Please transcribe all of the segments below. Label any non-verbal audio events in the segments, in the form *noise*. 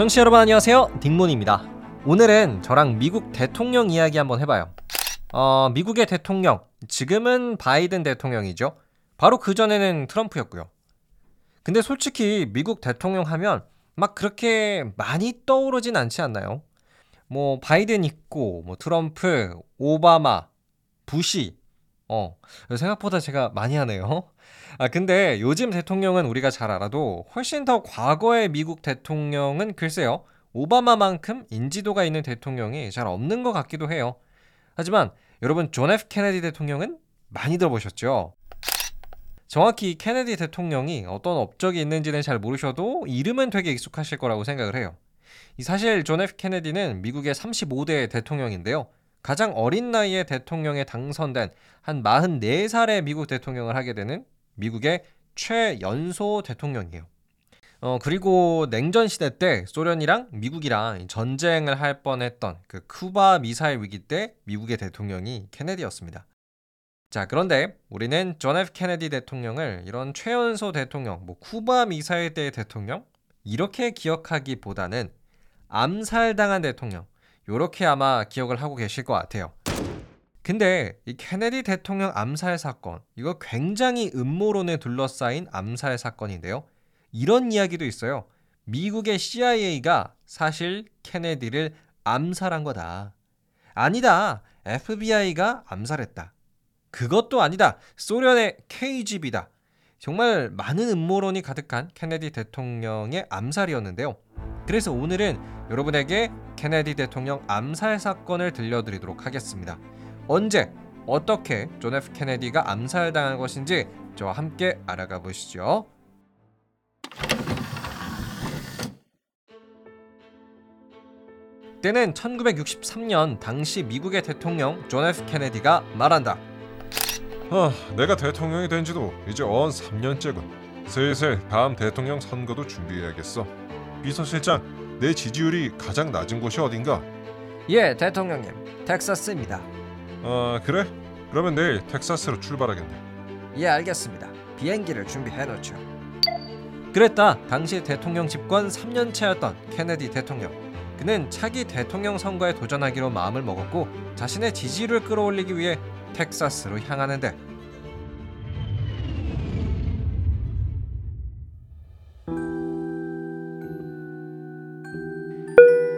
청취자 여러분 안녕하세요. 딩몬입니다. 오늘은 저랑 미국 대통령 이야기 한번 해봐요. 어, 미국의 대통령, 지금은 바이든 대통령이죠. 바로 그전에는 트럼프였고요. 근데 솔직히 미국 대통령 하면 막 그렇게 많이 떠오르진 않지 않나요? 뭐 바이든 있고 뭐 트럼프, 오바마, 부시 어, 생각보다 제가 많이 하네요. 아, 근데 요즘 대통령은 우리가 잘 알아도 훨씬 더 과거의 미국 대통령은 글쎄요, 오바마만큼 인지도가 있는 대통령이 잘 없는 것 같기도 해요. 하지만 여러분, 존 F 케네디 대통령은 많이 들어보셨죠? 정확히 케네디 대통령이 어떤 업적이 있는지는 잘 모르셔도 이름은 되게 익숙하실 거라고 생각을 해요. 사실 존 F 케네디는 미국의 35대 대통령인데요. 가장 어린 나이에 대통령에 당선된 한 44살의 미국 대통령을 하게 되는 미국의 최연소 대통령이에요. 어, 그리고 냉전 시대 때 소련이랑 미국이랑 전쟁을 할 뻔했던 그 쿠바 미사일 위기 때 미국의 대통령이 케네디였습니다. 자, 그런데 우리는 존 F 케네디 대통령을 이런 최연소 대통령, 뭐 쿠바 미사일 때의 대통령 이렇게 기억하기보다는 암살당한 대통령 이렇게 아마 기억을 하고 계실 것 같아요. 근데 이 케네디 대통령 암살 사건 이거 굉장히 음모론에 둘러싸인 암살 사건인데요. 이런 이야기도 있어요. 미국의 CIA가 사실 케네디를 암살한 거다. 아니다. FBI가 암살했다. 그것도 아니다. 소련의 KGB다. 정말 많은 음모론이 가득한 케네디 대통령의 암살이었는데요. 그래서 오늘은 여러분에게 케네디 대통령 암살 사건을 들려드리도록 하겠습니다. 언제 어떻게 존 F 케네디가 암살당한 것인지 저와 함께 알아가 보시죠. 때는 1963년 당시 미국의 대통령 존 F 케네디가 말한다. 아, 내가 대통령이 된 지도 이제 어언 3년째군. 슬슬 다음 대통령 선거도 준비해야겠어. 비서실장, 내 지지율이 가장 낮은 곳이 어딘가? 예, 대통령님. 텍사스입니다. 아, 그래? 그러면 내일 텍사스로 출발하겠네. 예, 알겠습니다. 비행기를 준비해 놓죠. 그랬다. 당시 대통령 집권 3년 차였던 케네디 대통령. 그는 차기 대통령 선거에 도전하기로 마음을 먹었고 자신의 지지를 끌어올리기 위해 텍사스로 향하는데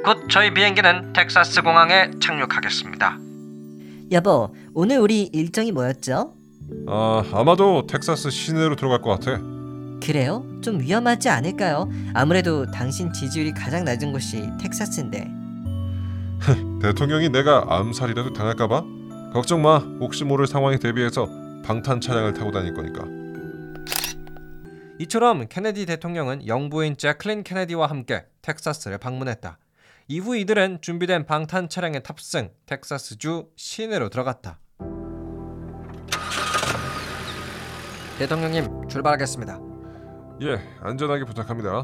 곧 저희 비행기는 텍사스 공항에 착륙하겠습니다. 여보, 오늘 우리 일정이 뭐였죠? 아, 아마도 텍사스 시내로 들어갈 것 같아. 그래요? 좀 위험하지 않을까요? 아무래도 당신 지지율이 가장 낮은 곳이 텍사스인데. *laughs* 대통령이 내가 암살이라도 당할까 봐? 걱정 마. 혹시 모를 상황에 대비해서 방탄 차량을 타고 다닐 거니까. 이처럼 케네디 대통령은 영부인 제클린 케네디와 함께 텍사스를 방문했다. 이후 이들은 준비된 방탄 차량에 탑승 텍사스주 시내로 들어갔다. 대통령님 출발하겠습니다. 예, 안전하게 부탁합니다.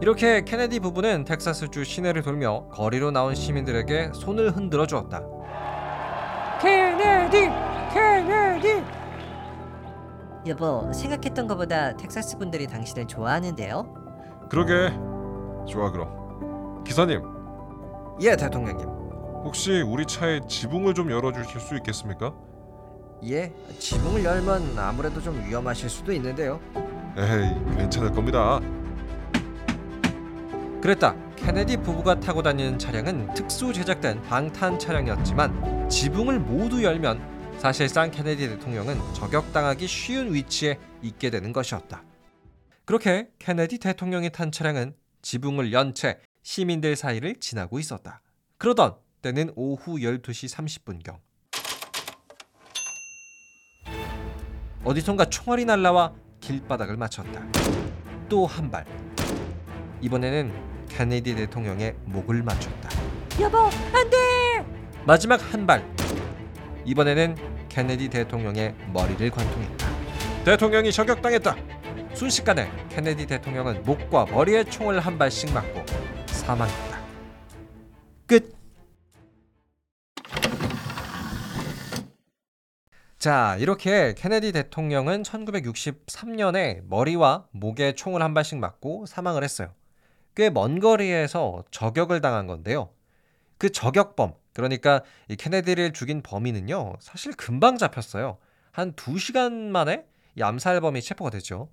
이렇게 케네디 부부는 텍사스주 시내를 돌며 거리로 나온 시민들에게 손을 흔들어 주었다. 케네디, 케네디. 여보, 생각했던 것보다 텍사스 분들이 당신을 좋아하는데요? 그러게. 좋아 그럼. 기사님, 예, 대통령님. 혹시 우리 차에 지붕을 좀 열어주실 수 있겠습니까? 예, 지붕을 열면 아무래도 좀 위험하실 수도 있는데요. 에이, 괜찮을 겁니다. 그랬다. 케네디 부부가 타고 다니는 차량은 특수 제작된 방탄 차량이었지만 지붕을 모두 열면 사실상 케네디 대통령은 저격당하기 쉬운 위치에 있게 되는 것이었다. 그렇게 케네디 대통령이 탄 차량은 지붕을 연 채 시민들 사이를 지나고 있었다. 그러던 때는 오후 12시 30분경. 어디선가 총알이 날라와 길바닥을 맞췄다. 또 한 발. 이번에는 케네디 대통령의 목을 맞췄다. 여보, 안 돼! 마지막 한 발. 이번에는 케네디 대통령의 머리를 관통했다. 대통령이 저격당했다. 순식간에 케네디 대통령은 목과 머리에 총을 한 발씩 맞고 사망했다. 끝. 자, 이렇게 케네디 대통령은 1963년에 머리와 목에 총을 한 발씩 맞고 사망을 했어요. 꽤 먼 거리에서 저격을 당한 건데요. 그 저격범, 그러니까 이 케네디를 죽인 범인은요, 사실 금방 잡혔어요. 한 2시간 만에 이 암살범이 체포가 됐죠.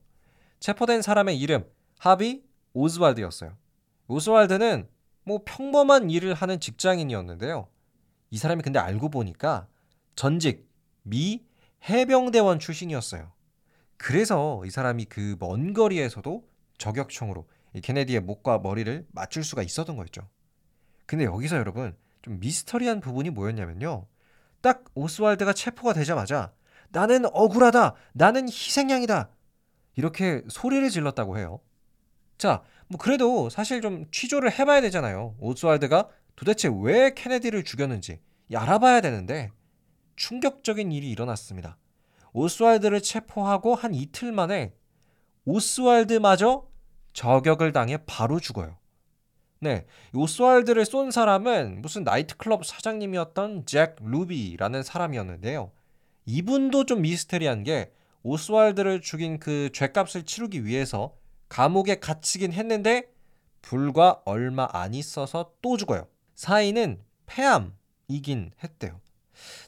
체포된 사람의 이름, 하비 오즈왈드였어요. 오즈왈드는 뭐 평범한 일을 하는 직장인이었는데요. 이 사람이 근데 알고 보니까 전직 미 해병대원 출신이었어요. 그래서 이 사람이 그 먼 거리에서도 저격총으로 이 케네디의 목과 머리를 맞출 수가 있었던 거였죠. 근데 여기서 여러분 좀 미스터리한 부분이 뭐였냐면요. 딱 오스왈드가 체포가 되자마자 나는 억울하다. 나는 희생양이다. 이렇게 소리를 질렀다고 해요. 자, 뭐 그래도 사실 좀 취조를 해봐야 되잖아요. 오스왈드가 도대체 왜 케네디를 죽였는지 알아봐야 되는데 충격적인 일이 일어났습니다. 오스왈드를 체포하고 한 이틀 만에 오스왈드마저 저격을 당해 바로 죽어요. 네, 오스왈드를 쏜 사람은 무슨 나이트클럽 사장님이었던 잭 루비라는 사람이었는데요. 이분도 좀 미스테리한 게 오스왈드를 죽인 그 죄값을 치르기 위해서 감옥에 갇히긴 했는데 불과 얼마 안 있어서 또 죽어요. 사인은 폐암이긴 했대요.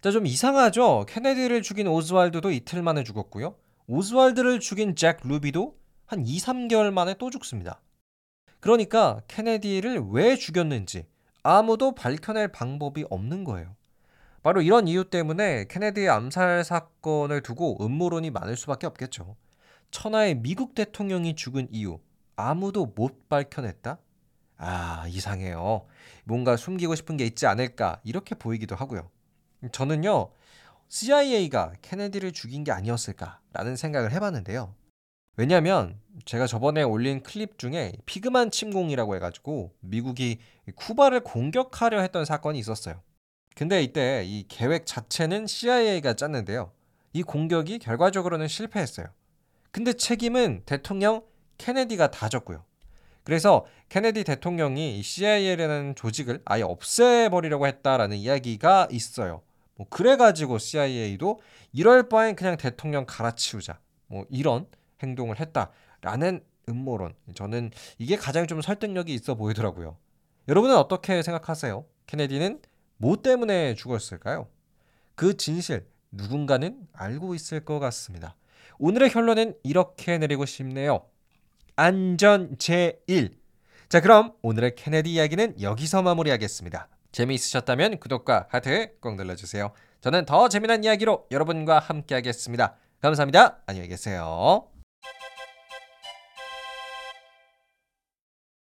자, 좀 이상하죠? 케네디를 죽인 오즈왈드도 이틀 만에 죽었고요. 오즈왈드를 죽인 잭 루비도 한 2, 3개월 만에 또 죽습니다. 그러니까 케네디를 왜 죽였는지 아무도 밝혀낼 방법이 없는 거예요. 바로 이런 이유 때문에 케네디의 암살 사건을 두고 음모론이 많을 수밖에 없겠죠. 천하의 미국 대통령이 죽은 이유 아무도 못 밝혀냈다? 아, 이상해요. 뭔가 숨기고 싶은 게 있지 않을까 이렇게 보이기도 하고요. 저는요. CIA가 케네디를 죽인 게 아니었을까라는 생각을 해 봤는데요. 왜냐하면 제가 저번에 올린 클립 중에 피그만 침공이라고 해가지고 미국이 쿠바를 공격하려 했던 사건이 있었어요. 근데 이때 이 계획 자체는 CIA가 짰는데요. 이 공격이 결과적으로는 실패했어요. 근데 책임은 대통령 케네디가 다 졌고요. 그래서 케네디 대통령이 CIA라는 조직을 아예 없애버리려고 했다라는 이야기가 있어요. 뭐 그래가지고 CIA도 이럴 바엔 그냥 대통령 갈아치우자. 뭐 이런 행동을 했다라는 음모론. 저는 이게 가장 좀 설득력이 있어 보이더라고요. 여러분은 어떻게 생각하세요? 케네디는 뭐 때문에 죽었을까요? 그 진실 누군가는 알고 있을 것 같습니다. 오늘의 결론은 이렇게 내리고 싶네요. 안전 제1. 자, 그럼 오늘의 케네디 이야기는 여기서 마무리하겠습니다. 재미있으셨다면 구독과 하트 꼭 눌러주세요. 저는 더 재미난 이야기로 여러분과 함께하겠습니다. 감사합니다. 안녕히 계세요.